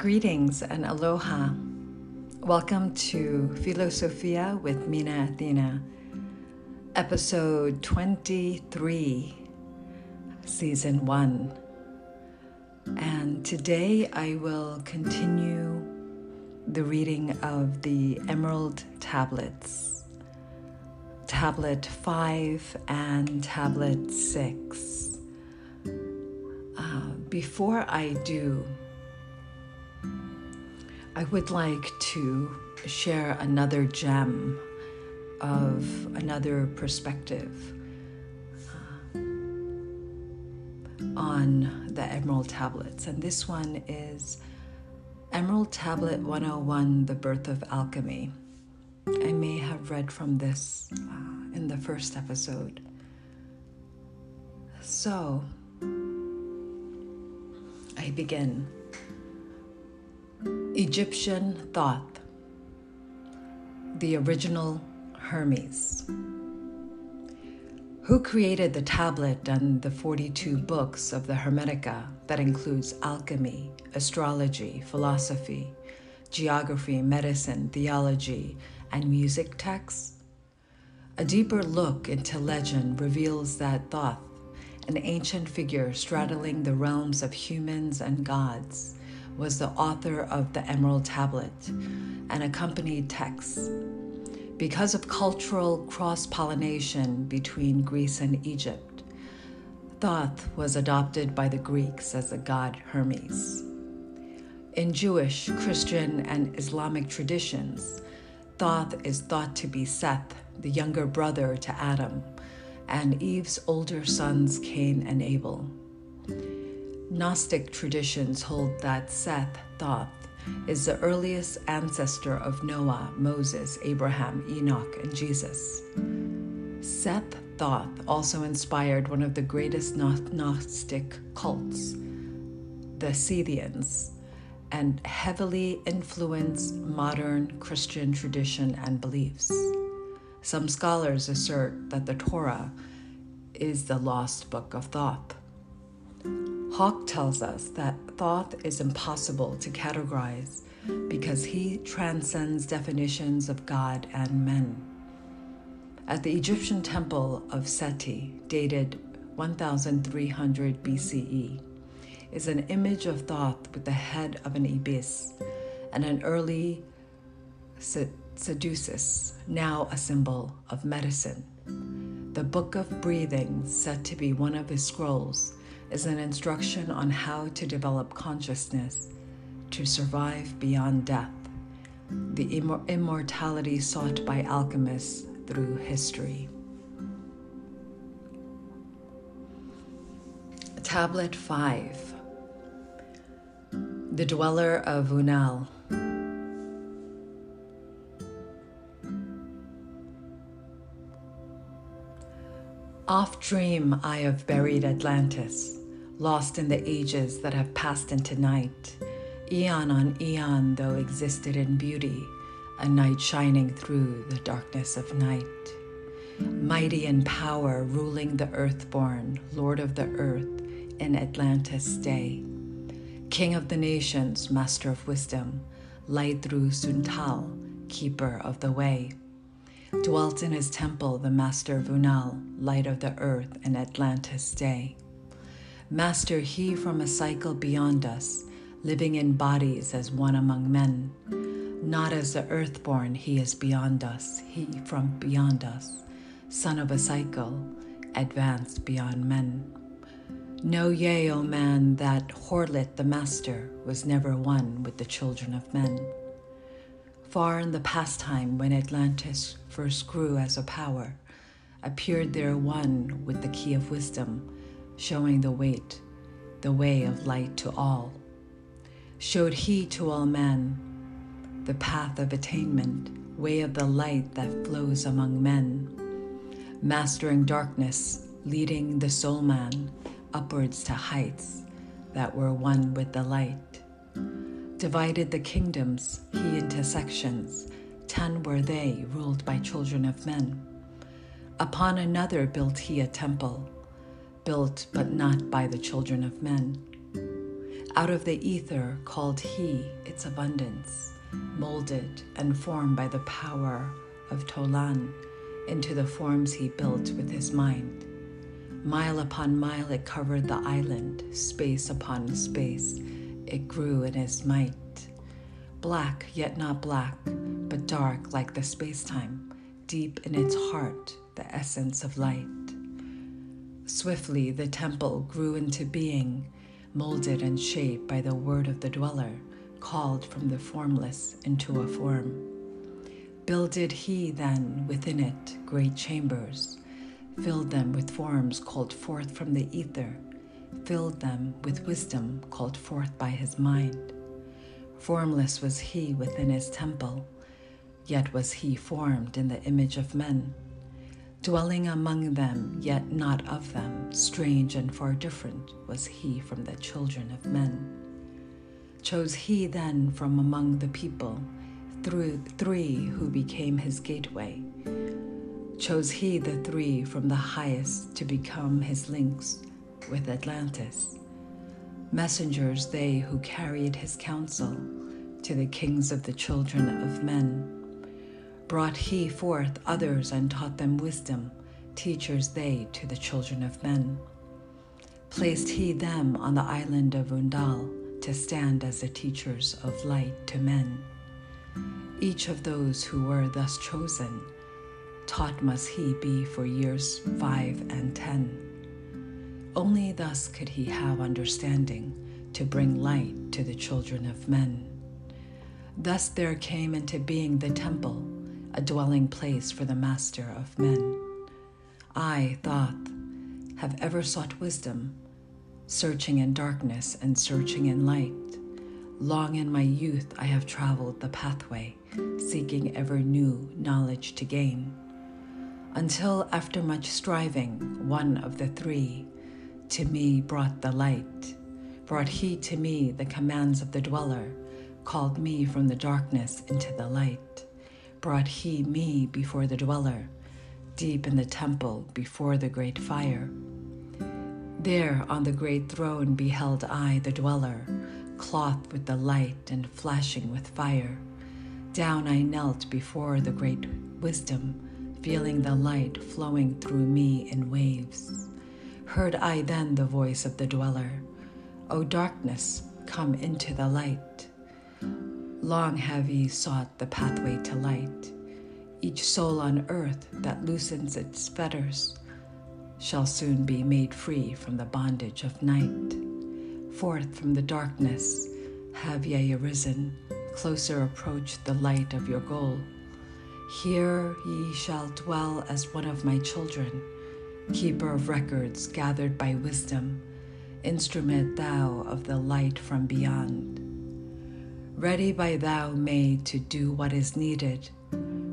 Greetings and aloha. Welcome to Philosophia with Mina Athena, episode 23, season 1. And today I will continue the reading of the Emerald Tablets, Tablet 5 and Tablet 6. Uh, before I do, I would like to share another gem of another perspective uh, on the Emerald Tablets. And this one is Emerald Tablet 101 The Birth of Alchemy. I may have read from this uh, in the first episode. So, I begin. Egyptian Thoth, the original Hermes. Who created the tablet and the 42 books of the Hermetica that includes alchemy, astrology, philosophy, geography, medicine, theology, and music texts? A deeper look into legend reveals that Thoth, an ancient figure straddling the realms of humans and gods, was the author of the Emerald Tablet and accompanied texts. Because of cultural cross pollination between Greece and Egypt, Thoth was adopted by the Greeks as the god Hermes. In Jewish, Christian, and Islamic traditions, Thoth is thought to be Seth, the younger brother to Adam, and Eve's older sons Cain and Abel. Gnostic traditions hold that Seth, Thoth, is the earliest ancestor of Noah, Moses, Abraham, Enoch, and Jesus. Seth Thoth also inspired one of the greatest Gnostic cults, the Sethians, and heavily influenced modern Christian tradition and beliefs. Some scholars assert that the Torah is the lost book of Thoth. Hauck tells us that Thoth is impossible to categorize because he transcends definitions of God and men. At the Egyptian temple of Seti, dated 1300 BCE, is an image of Thoth with the head of an ibis and an early Caduceus, now a symbol of medicine. The Book of Breathing, said to be one of his scrolls, is an instruction on how to develop consciousness to survive beyond death, the immor- immortality sought by alchemists through history. Tablet 5 The Dweller of Unal. Oft dream I of buried Atlantis lost in the ages that have passed into night, eon on eon, though existed in beauty, a night shining through the darkness of night. Mighty in power, ruling the earthborn, Lord of the earth, in Atlantis' day. King of the nations, master of wisdom, light through Suntal, keeper of the way. Dwelt in his temple the master of Unal, light of the earth, in Atlantis' day. Master, he from a cycle beyond us, living in bodies as one among men. Not as the earthborn, he is beyond us, he from beyond us, son of a cycle, advanced beyond men. Know ye, O man, that Horlet the Master was never one with the children of men. Far in the past time, when Atlantis first grew as a power, appeared there one with the key of wisdom showing the weight, the way of light to all. Showed he to all men the path of attainment, way of the light that flows among men, mastering darkness, leading the soul man upwards to heights that were one with the light. Divided the kingdoms he into sections, ten were they, ruled by children of men. Upon another built he a temple built but not by the children of men. Out of the ether called he its abundance, molded and formed by the power of Tolan into the forms he built with his mind. Mile upon mile it covered the island, space upon space it grew in his might. Black, yet not black, but dark like the space time, deep in its heart, the essence of light. Swiftly the temple grew into being molded and shaped by the word of the dweller, called from the formless into a form. Builded he then within it great chambers, filled them with forms called forth from the ether, filled them with wisdom called forth by his mind. Formless was he within his temple, yet was he formed in the image of men dwelling among them, yet not of them, strange and far different was he from the children of men. Chose he then from among the people through three who became his gateway. Chose he the three from the highest to become his links with Atlantis. Messengers they who carried his counsel to the kings of the children of men brought he forth others and taught them wisdom, teachers they to the children of men. Placed he them on the island of Undal to stand as the teachers of light to men. Each of those who were thus chosen, taught must he be for years five and ten. Only thus could he have understanding to bring light to the children of men. Thus there came into being the temple a dwelling place for the Master of men. I, Thoth, have ever sought wisdom, searching in darkness and searching in light. Long in my youth I have traveled the pathway, seeking ever new knowledge to gain. Until, after much striving, one of the three to me brought the light. Brought he to me the commands of the dweller, called me from the darkness into the light brought he me before the dweller, deep in the temple before the great fire. There on the great throne beheld I the dweller, clothed with the light and flashing with fire. Down I knelt before the great wisdom, feeling the light flowing through me in waves. Heard I then the voice of the dweller, O darkness, come into the light. Long have ye sought the pathway to light. Each soul on earth that loosens its fetters shall soon be made free from the bondage of night. Forth from the darkness have ye arisen, closer approach the light of your goal. Here ye shall dwell as one of my children, keeper of records gathered by wisdom, instrument thou of the light from beyond ready by thou made to do what is needed,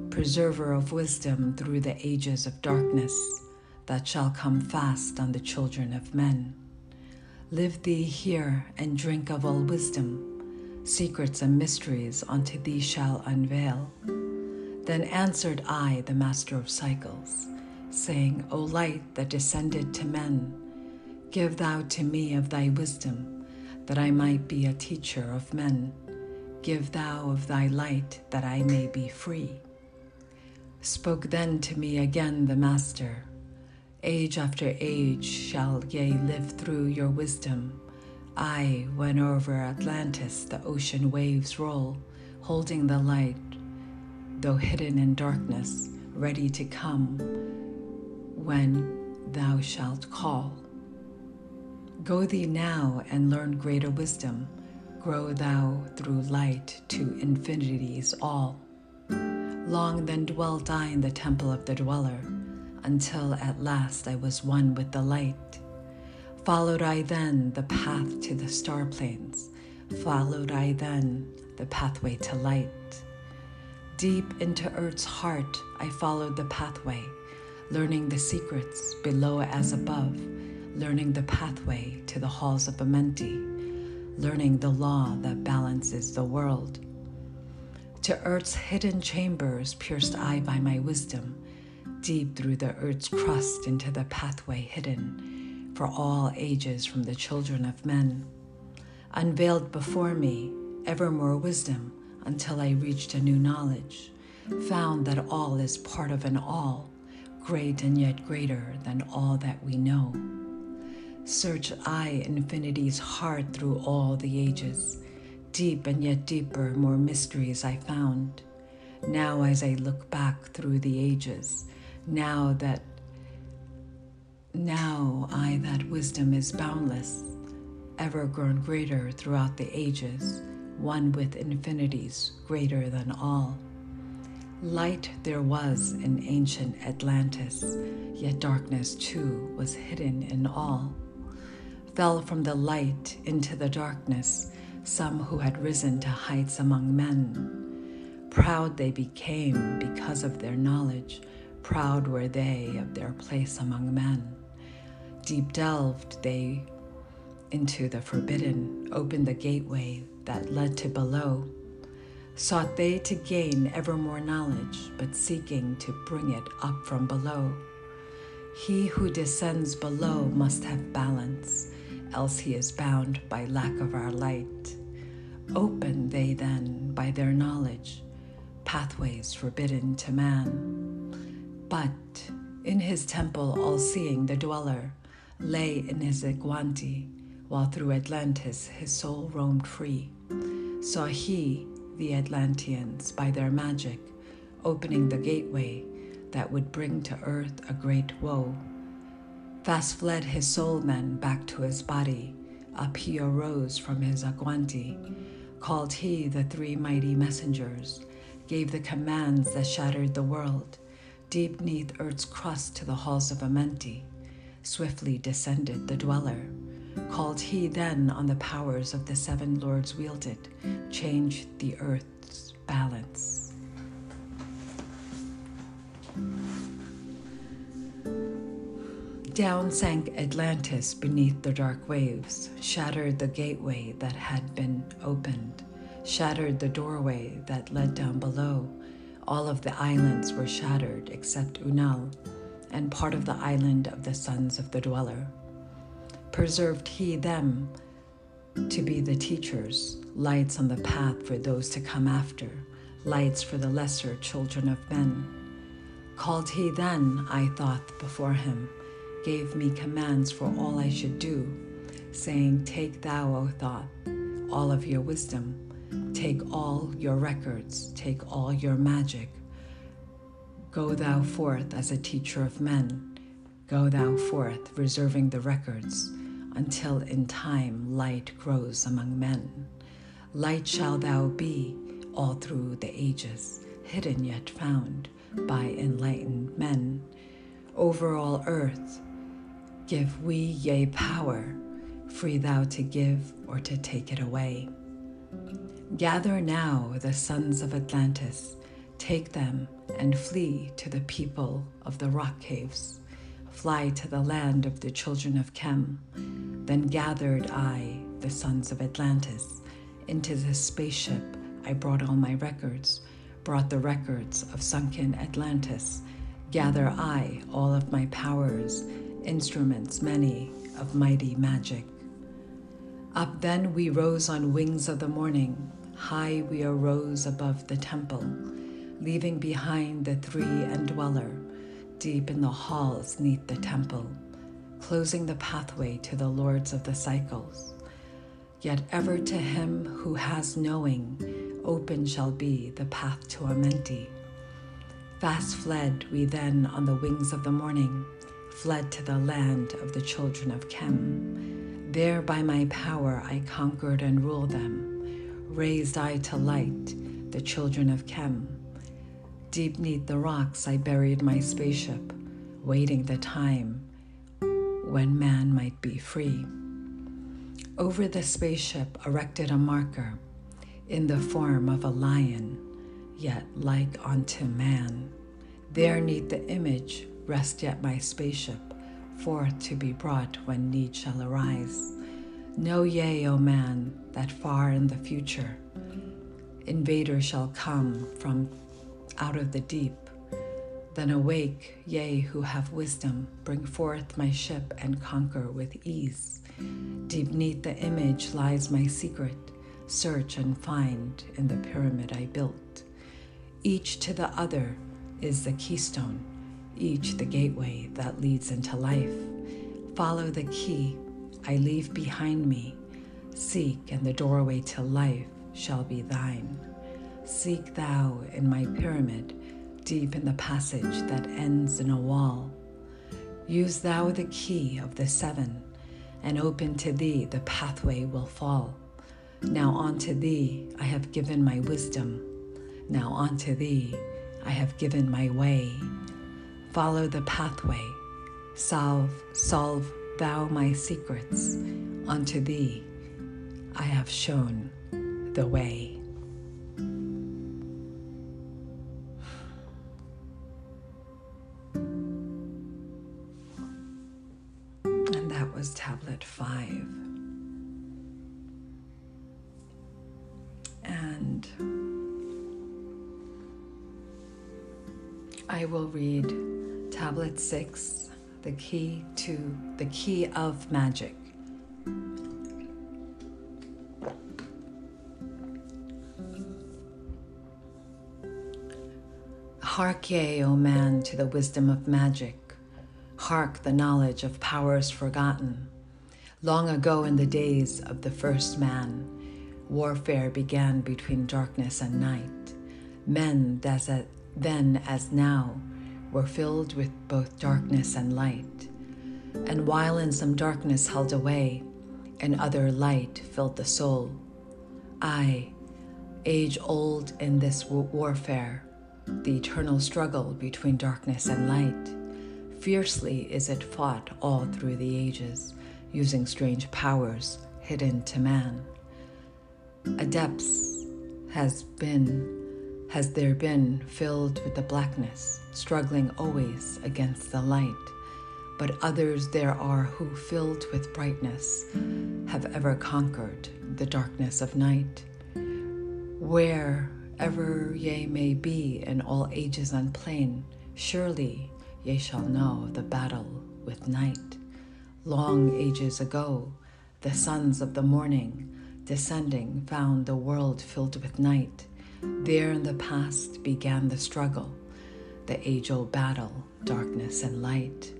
preserver of wisdom through the ages of darkness that shall come fast on the children of men. Live thee here and drink of all wisdom, secrets and mysteries unto thee shall unveil. Then answered I, the master of cycles, saying, O light that descended to men, give thou to me of thy wisdom, that I might be a teacher of men. Give thou of thy light that I may be free. Spoke then to me again the Master Age after age shall ye live through your wisdom. I, when over Atlantis the ocean waves roll, holding the light, though hidden in darkness, ready to come when thou shalt call. Go thee now and learn greater wisdom grow thou through light to infinities all. Long then dwelt I in the temple of the dweller, until at last I was one with the light. Followed I then the path to the star plains, followed I then the pathway to light. Deep into earth's heart I followed the pathway, learning the secrets below as above, learning the pathway to the halls of Amenti learning the law that balances the world. To earth's hidden chambers pierced I by my wisdom, deep through the earth's crust into the pathway hidden for all ages from the children of men. unveiled before me ever more wisdom until I reached a new knowledge, found that all is part of an all, great and yet greater than all that we know. Search I infinity's heart through all the ages, deep and yet deeper, more mysteries I found. Now, as I look back through the ages, now that now I that wisdom is boundless, ever grown greater throughout the ages, one with infinities greater than all. Light there was in ancient Atlantis, yet darkness too was hidden in all. Fell from the light into the darkness some who had risen to heights among men. Proud they became because of their knowledge, proud were they of their place among men. Deep delved they into the forbidden, opened the gateway that led to below. Sought they to gain ever more knowledge, but seeking to bring it up from below. He who descends below must have balance, else he is bound by lack of our light. Open they then, by their knowledge, pathways forbidden to man. But in his temple, all seeing, the dweller lay in his Agwanti, while through Atlantis his soul roamed free. Saw he the Atlanteans by their magic, opening the gateway that would bring to earth a great woe. Fast fled his soul then back to his body, up he arose from his Agwanti called he the three mighty messengers, gave the commands that shattered the world, deep neath earth's crust to the halls of Amenti. Swiftly descended the dweller. Called he then on the powers of the seven lords wielded, changed the earth's balance. Down sank Atlantis beneath the dark waves, shattered the gateway that had been opened, shattered the doorway that led down below. All of the islands were shattered except Unal, and part of the island of the sons of the dweller. Preserved he them to be the teachers, lights on the path for those to come after, lights for the lesser children of men. Called he then, I Thoth before him, gave me commands for all I should do, saying, Take thou, O Thoth, all of your wisdom, take all your records, take all your magic. Go thou forth as a teacher of men, go thou forth, reserving the records, until in time light grows among men. Light shall thou be all through the ages, hidden yet found by enlightened men. Over all earth, Give we, yea, power, free thou to give or to take it away. Gather now the sons of Atlantis, take them and flee to the people of the rock caves. Fly to the land of the children of Chem. Then gathered I, the sons of Atlantis, into the spaceship. I brought all my records, brought the records of sunken Atlantis. Gather I all of my powers instruments many of mighty magic. Up then we rose on wings of the morning, high we arose above the temple, leaving behind the three and dweller, deep in the halls neath the temple, closing the pathway to the lords of the cycles. Yet ever to him who has knowing, open shall be the path to Amenti. Fast fled we then on the wings of the morning, fled to the land of the children of Chem. There by my power I conquered and ruled them. Raised I to light the children of Chem. Deep neath the rocks I buried my spaceship, waiting the time when man might be free. Over the spaceship erected a marker in the form of a lion, yet like unto man. There neath the image Rest yet my spaceship, forth to be brought when need shall arise. Know ye, O man, that far in the future, invader shall come from out of the deep. Then awake, ye who have wisdom, bring forth my ship and conquer with ease. Deep neath the image lies my secret, search and find in the pyramid I built. Each to the other is the keystone, each the gateway that leads into life. Follow the key I leave behind me. Seek, and the doorway to life shall be thine. Seek thou in my pyramid deep in the passage that ends in a wall. Use thou the key of the seven, and open to thee the pathway will fall. Now unto thee I have given my wisdom. Now unto thee I have given my way. Follow the pathway. Solve, solve thou my secrets. Unto thee I have shown the way. And that was tablet five. And I will read tablet six, the key to the key of magic. Hark ye, O man, to the wisdom of magic Hark the knowledge of powers forgotten. Long ago, in the days of the first man, warfare began between darkness and night. Men, as at, then as now, were filled with both darkness and light. And while in some darkness held away, and other light filled the soul, I, age old in this warfare, the eternal struggle between darkness and light, Fiercely is it fought all through the ages, using strange powers hidden to man. Adepts has been, has there been filled with the blackness, struggling always against the light. But others there are who, filled with brightness, have ever conquered the darkness of night. Wherever ye may be in all ages and plain, surely ye shall know the battle with night. Long ages ago, the sons of the morning, descending, found the world filled with night. There in the past began the struggle, the age old battle, darkness and light.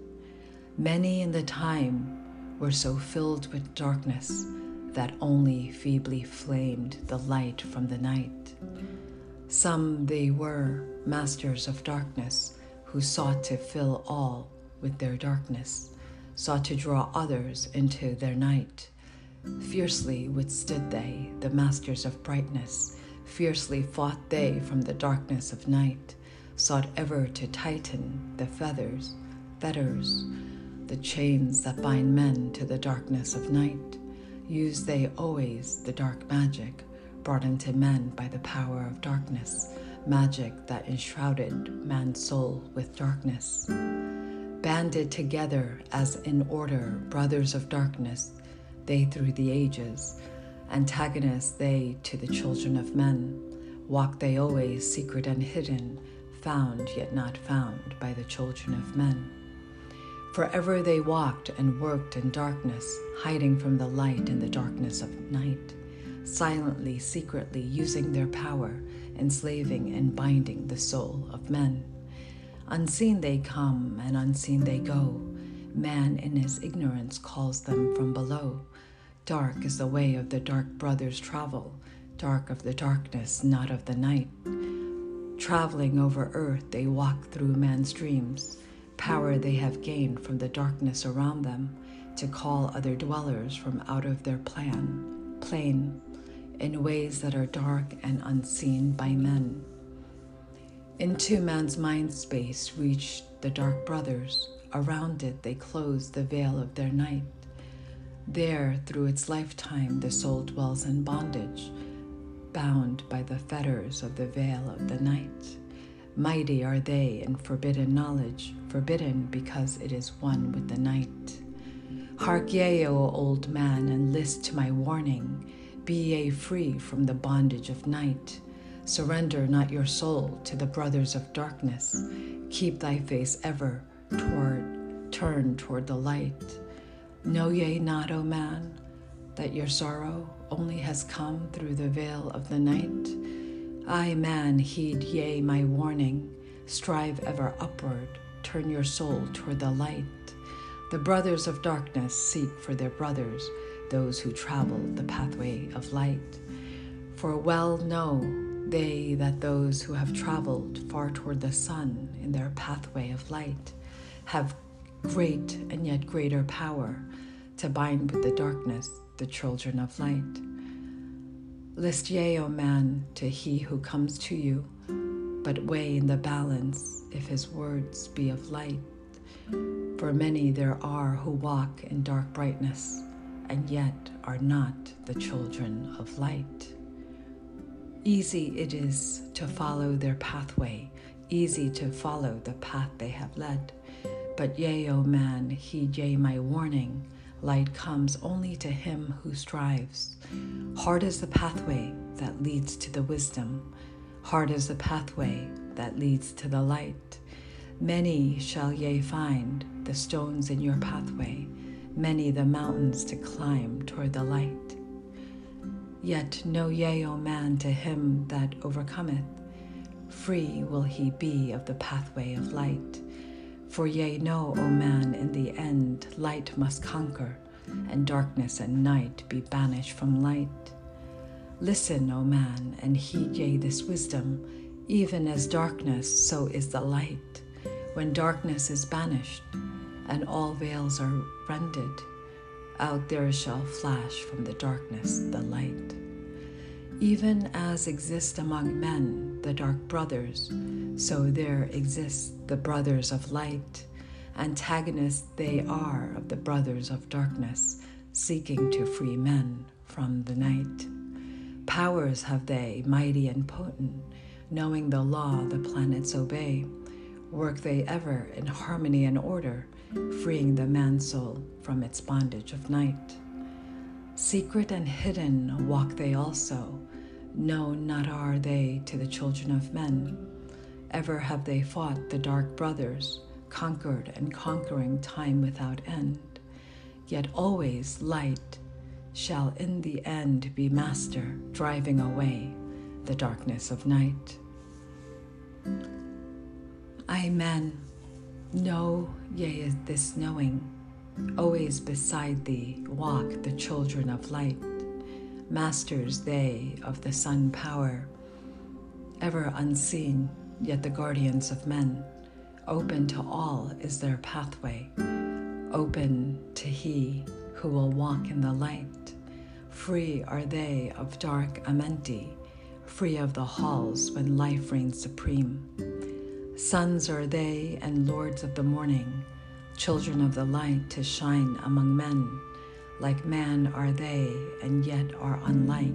Many in the time were so filled with darkness that only feebly flamed the light from the night. Some they were masters of darkness who sought to fill all with their darkness, sought to draw others into their night. Fiercely withstood they, the masters of brightness, fiercely fought they from the darkness of night, sought ever to tighten the feathers, fetters, the chains that bind men to the darkness of night. Use they always the dark magic brought into men by the power of darkness magic that enshrouded man's soul with darkness. Banded together as in order, brothers of darkness, they through the ages, antagonists they to the children of men, walk they always secret and hidden, found yet not found by the children of men. Forever they walked and worked in darkness, hiding from the light in the darkness of night, silently, secretly using their power enslaving and binding the soul of men. Unseen they come and unseen they go. Man in his ignorance calls them from below. Dark is the way of the dark brothers travel, dark of the darkness, not of the night. Traveling over earth, they walk through man's dreams. Power they have gained from the darkness around them to call other dwellers from out of their plan, plane, in ways that are dark and unseen by men. Into man's mind space reached the dark brothers. Around it, they closed the veil of their night. There, through its lifetime, the soul dwells in bondage, bound by the fetters of the veil of the night. Mighty are they in forbidden knowledge, forbidden because it is one with the night. Hark ye, O old man, and list to my warning. Be ye free from the bondage of night. Surrender not your soul to the brothers of darkness. Keep thy face ever toward turned toward the light. Know ye not, O man, that your sorrow only has come through the veil of the night? I, man, heed ye my warning. Strive ever upward, turn your soul toward the light. The brothers of darkness seek for their brothers, those who travel the pathway of light. For well know they that those who have traveled far toward the sun in their pathway of light have great and yet greater power to bind with the darkness the children of light. List ye, O man, to he who comes to you, but weigh in the balance if his words be of light for many there are who walk in dark brightness and yet are not the children of light. Easy it is to follow their pathway, easy to follow the path they have led. But yea, O man, heed ye my warning. Light comes only to him who strives. Hard is the pathway that leads to the wisdom. Hard is the pathway that leads to the light. Many shall ye find the stones in your pathway, many the mountains to climb toward the light. Yet know ye, O man, to him that overcometh, free will he be of the pathway of light. For ye know, O man, in the end light must conquer, and darkness and night be banished from light. Listen, O man, and heed ye this wisdom, even as darkness, so is the light when darkness is banished and all veils are rended, out there shall flash from the darkness the light. Even as exist among men the dark brothers, so there exist the brothers of light. Antagonists they are of the brothers of darkness, seeking to free men from the night. Powers have they, mighty and potent, knowing the law the planets obey work they ever in harmony and order, freeing the man soul from its bondage of night. Secret and hidden walk they also, known not are they to the children of men. Ever have they fought the dark brothers, conquered and conquering time without end. Yet always light shall in the end be master, driving away the darkness of night. Amen. Know, yea, this knowing, always beside thee walk the children of light, masters they of the sun power, ever unseen, yet the guardians of men. Open to all is their pathway, open to he who will walk in the light. Free are they of dark Amenti, free of the halls when life reigns supreme. Sons are they and lords of the morning, children of the light to shine among men. Like man are they, and yet are unlike,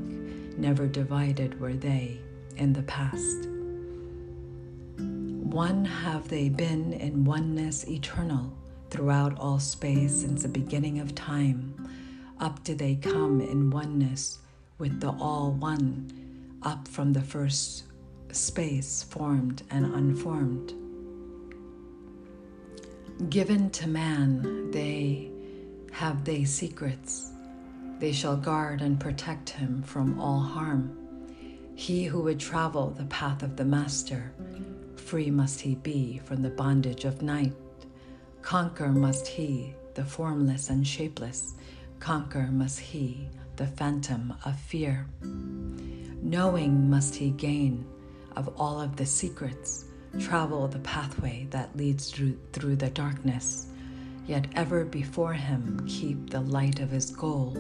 never divided were they in the past. One have they been in oneness eternal throughout all space since the beginning of time. Up do they come in oneness with the All One, up from the first space formed and unformed. Given to man, they have they secrets. They shall guard and protect him from all harm. He who would travel the path of the Master, free must he be from the bondage of night. Conquer must he the formless and shapeless. Conquer must he the phantom of fear. Knowing must he gain of all of the secrets, travel the pathway that leads through, through the darkness, yet ever before him keep the light of his goal.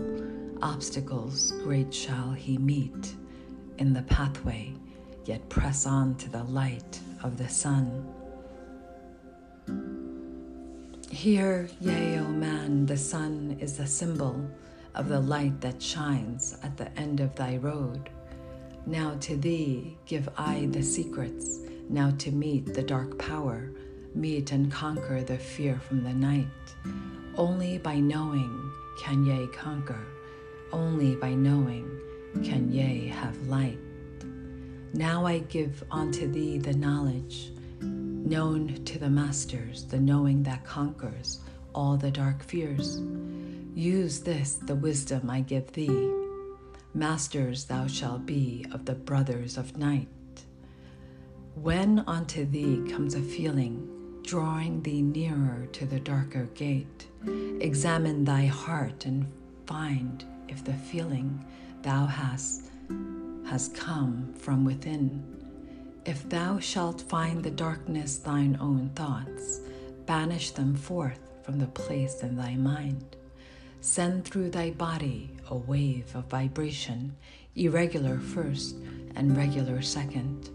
Obstacles great shall he meet in the pathway, yet press on to the light of the sun. Here, yea, O man, the sun is the symbol of the light that shines at the end of thy road. Now to thee give I the secrets, now to meet the dark power, meet and conquer the fear from the night. Only by knowing can ye conquer, only by knowing can ye have light. Now I give unto thee the knowledge, known to the masters, the knowing that conquers all the dark fears. Use this, the wisdom I give thee. Masters thou shalt be of the brothers of night. When unto thee comes a feeling, drawing thee nearer to the darker gate, examine thy heart and find if the feeling thou hast has come from within. If thou shalt find the darkness thine own thoughts, banish them forth from the place in thy mind. Send through thy body a wave of vibration, irregular first and regular second,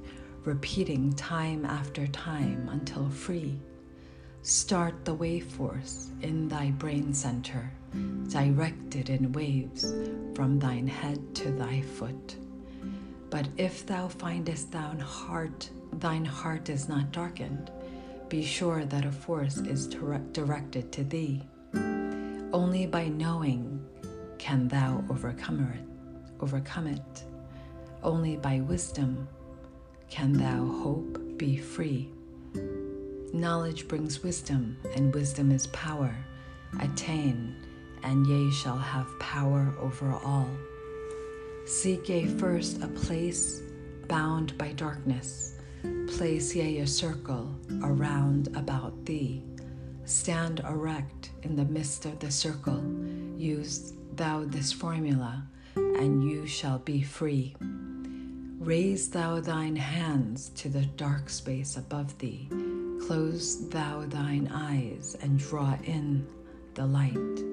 repeating time after time until free. Start the wave force in thy brain center, directed in waves from thine head to thy foot. But if thou findest thine heart, thine heart is not darkened, be sure that a force is directed to thee. Only by knowing can thou overcome it. Overcome it. Only by wisdom can thou hope be free. Knowledge brings wisdom, and wisdom is power. Attain, and ye shall have power over all. Seek ye first a place bound by darkness. Place ye a circle around about thee. Stand erect in the midst of the circle. Use thou this formula, and you shall be free. Raise thou thine hands to the dark space above thee. Close thou thine eyes and draw in the light.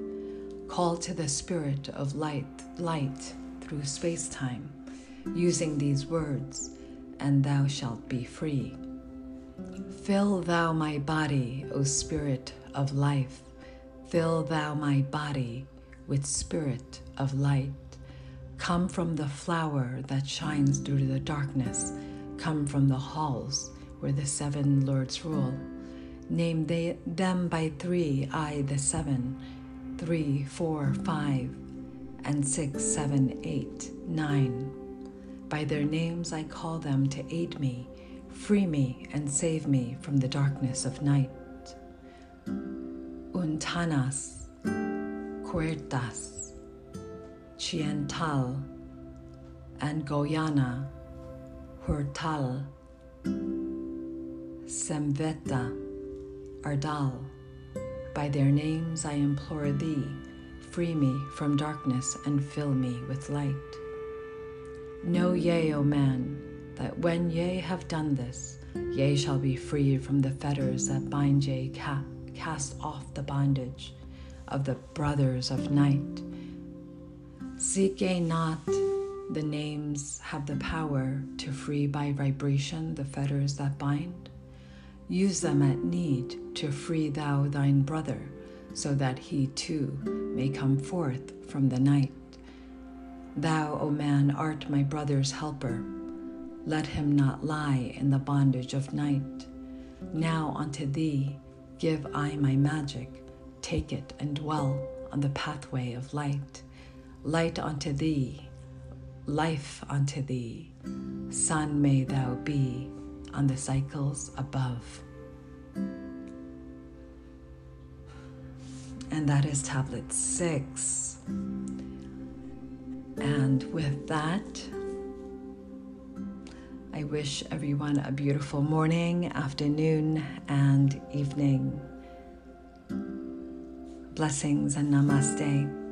Call to the spirit of light, light through space time, using these words, and thou shalt be free. Fill thou my body, O Spirit of life. Fill thou my body with spirit of light. Come from the flower that shines through the darkness. Come from the halls where the seven lords rule. Name they, them by three, I the seven, three, four, five, and six, seven, eight, nine. By their names I call them to aid me, free me, and save me from the darkness of night. Untanas, Quertas, Chiental, and Goyana, Huertal, Semveta, Ardal. By their names I implore thee Free me from darkness and fill me with light. Know ye, O man, that when ye have done this, ye shall be freed from the fetters that bind ye, ca- cast off the bondage of the brothers of night. Seek ye not the names have the power to free by vibration the fetters that bind? Use them at need to free thou thine brother so that he too may come forth from the night. Thou, O man, art my brother's helper. Let him not lie in the bondage of night. Now unto thee give I my magic. Take it and dwell on the pathway of light. Light unto thee, life unto thee. Sun may thou be on the cycles above. and that is tablet six. And with that, I wish everyone a beautiful morning, afternoon, and evening. Blessings and namaste.